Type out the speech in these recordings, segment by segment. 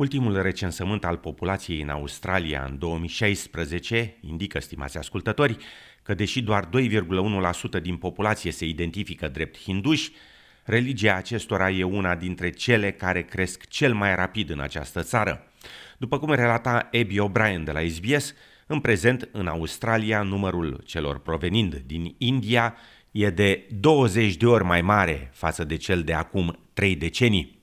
Ultimul recensământ al populației în Australia în 2016 indică, stimați ascultători, că deși doar 2,1% din populație se identifică drept hinduși, religia acestora e una dintre cele care cresc cel mai rapid în această țară. După cum relata Abby O'Brien de la SBS, în prezent, în Australia, numărul celor provenind din India e de 20 de ori mai mare față de cel de acum 3 decenii.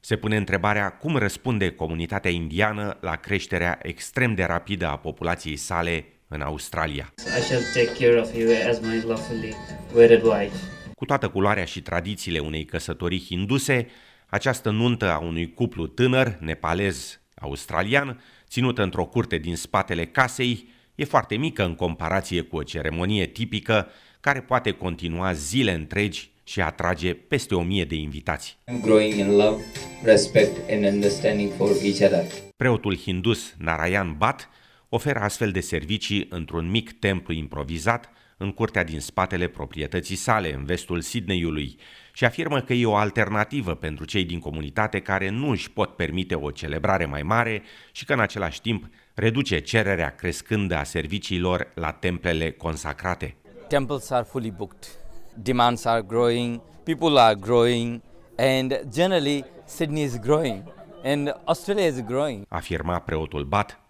Se pune întrebarea cum răspunde comunitatea indiană la creșterea extrem de rapidă a populației sale în Australia. I shall take care of you as my lawfully wedded wife. Cu toată culoarea și tradițiile unei căsătorii hinduse, această nuntă a unui cuplu tânăr, nepalez australian, ținută într-o curte din spatele casei, e foarte mică în comparație cu o ceremonie tipică care poate continua zile întregi și atrage peste o mie de invitați. Growing in love, respect and understanding for each other. Preotul hindus Narayan Bhatt oferă astfel de servicii într-un mic templu improvizat în curtea din spatele proprietății sale, în vestul Sydneyului, și afirmă că e o alternativă pentru cei din comunitate care nu își pot permite o celebrare mai mare și că în același timp reduce cererea crescândă a serviciilor la templele consacrate. Temples are fully booked. Demands are growing, people are growing and generally Sydney is growing and Australia is growing. Afirma preotul Bat.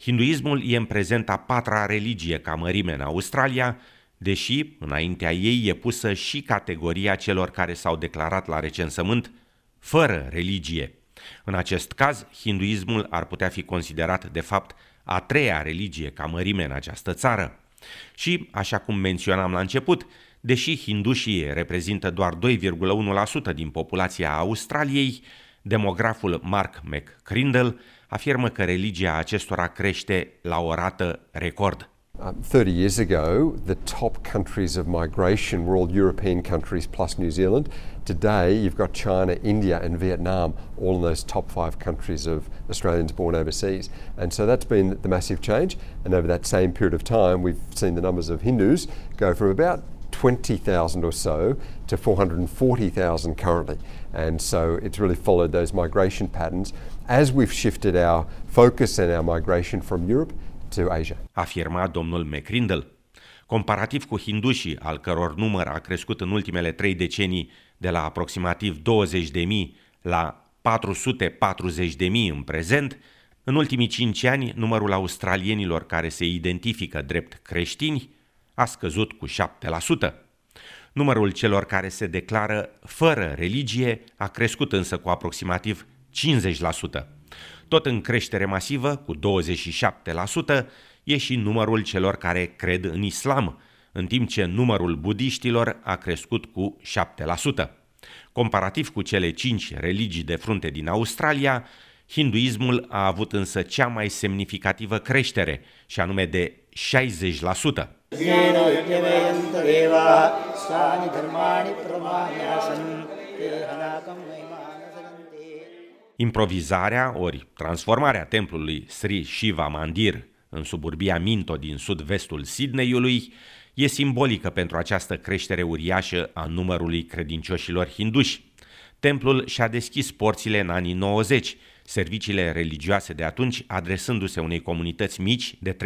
Hinduismul e în prezent a patra religie ca mărime în Australia, deși înaintea ei e pusă și categoria celor care s-au declarat la recensământ fără religie. În acest caz, hinduismul ar putea fi considerat de fapt a treia religie ca mărime în această țară. Și, așa cum menționam la început, deși hindușii reprezintă doar 2,1% din populația Australiei, demograful Mark McCrindle afirmă că religia acestora crește la o rată record. Uh, 30 years ago, the top countries of migration were all European countries plus New Zealand. Today, you've got China, India, and Vietnam, all in those top five countries of Australians born overseas. And so that's been the massive change. And over that same period of time, we've seen the numbers of Hindus go from about 20,000 or so to 440,000 currently. And so it's really followed those migration patterns as we've shifted our focus and our migration from Europe to Asia. Afirma domnul McCrindle. Comparativ cu hindușii, al căror număr a crescut în ultimele trei decenii de la aproximativ 20.000 la 440.000 în prezent, în ultimii cinci ani, numărul australienilor care se identifică drept creștini a scăzut cu 7%. Numărul celor care se declară fără religie a crescut însă cu aproximativ 50%. Tot în creștere masivă, cu 27%, e și numărul celor care cred în islam, în timp ce numărul budiștilor a crescut cu 7%. Comparativ cu cele cinci religii de frunte din Australia, hinduismul a avut însă cea mai semnificativă creștere, și anume de 60%. Improvizarea ori transformarea templului Sri Shiva Mandir în suburbia Minto din sud-vestul Sydneyului e simbolică pentru această creștere uriașă a numărului credincioșilor hinduși. Templul și-a deschis porțile în anii 90, serviciile religioase de atunci adresându-se unei comunități mici de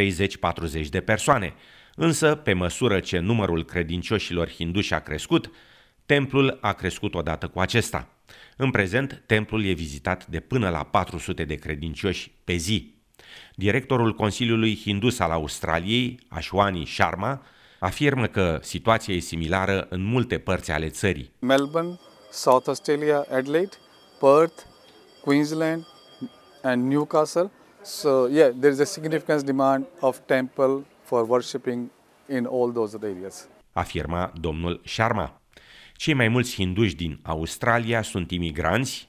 30-40 de persoane. Însă, pe măsură ce numărul credincioșilor hinduși a crescut, templul a crescut odată cu acesta. În prezent, templul e vizitat de până la 400 de credincioși pe zi. Directorul Consiliului Hindus al Australiei, Ashwani Sharma, afirmă că situația e similară în multe părți ale țării. Melbourne, South Australia, Adelaide, Perth, Queensland and Newcastle. So yeah, there is a significant demand of temple for worshipping in all those areas. Afirma domnul Sharma. Cei mai mulți hinduși din Australia sunt imigranți,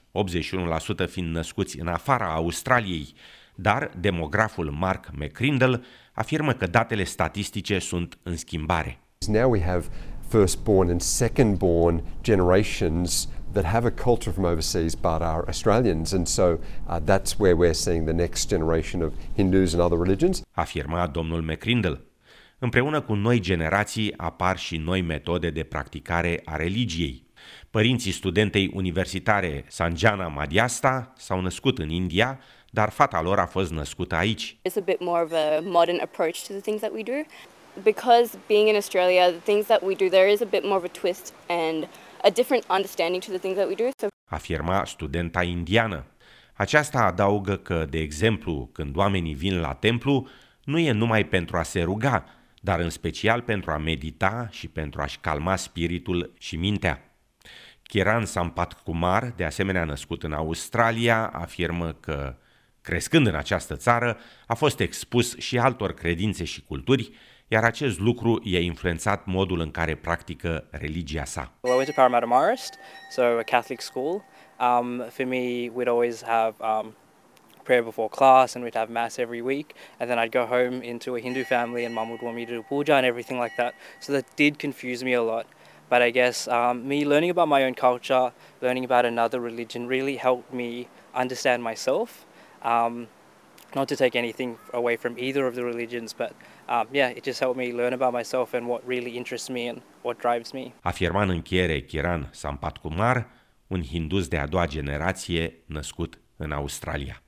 81% fiind născuți în afara Australiei, dar demograful Mark McCrindle afirmă că datele statistice sunt în schimbare. Now we have firstborn and secondborn generations that have a culture from overseas but are Australians, and so uh, that's where we're seeing the next generation of Hindus and other religions. Afirma domnul McCrindle. Împreună cu noi generații apar și noi metode de practicare a religiei. Părinții studentei universitare Sanjana Madiasta s-au născut în India, dar fata lor a fost născută aici. It's a bit more of a modern approach to the things that we do. Because being in Australia, the things that we do, there is a bit more of a twist and a different understanding to the things that we do. So afirma studenta indiană. Aceasta adaugă că, de exemplu, când oamenii vin la templu, nu e numai pentru a se ruga, dar în special pentru a medita și pentru a-și calma spiritul și mintea. Kiran Sampat Kumar, de asemenea născut în Australia, afirmă că, crescând în această țară, a fost expus și altor credințe și culturi, iar acest lucru i-a influențat modul în care practică religia sa. Well, I went to Parramatta Marist, so a Catholic school. Um, for me, we'd always have um, prayer before class and we'd have mass every week. And then I'd go home into a Hindu family and mum would want me to do puja and everything like that. So that did confuse me a lot. But I guess um, me learning about my own culture, learning about another religion really helped me understand myself. Um, not to take anything away from either of the religions, but um, yeah, it just helped me learn about myself and what really interests me and what drives me. Afirma în încheiere Kiran Sampat Kumar, un hindus de a doua generație născut în Australia.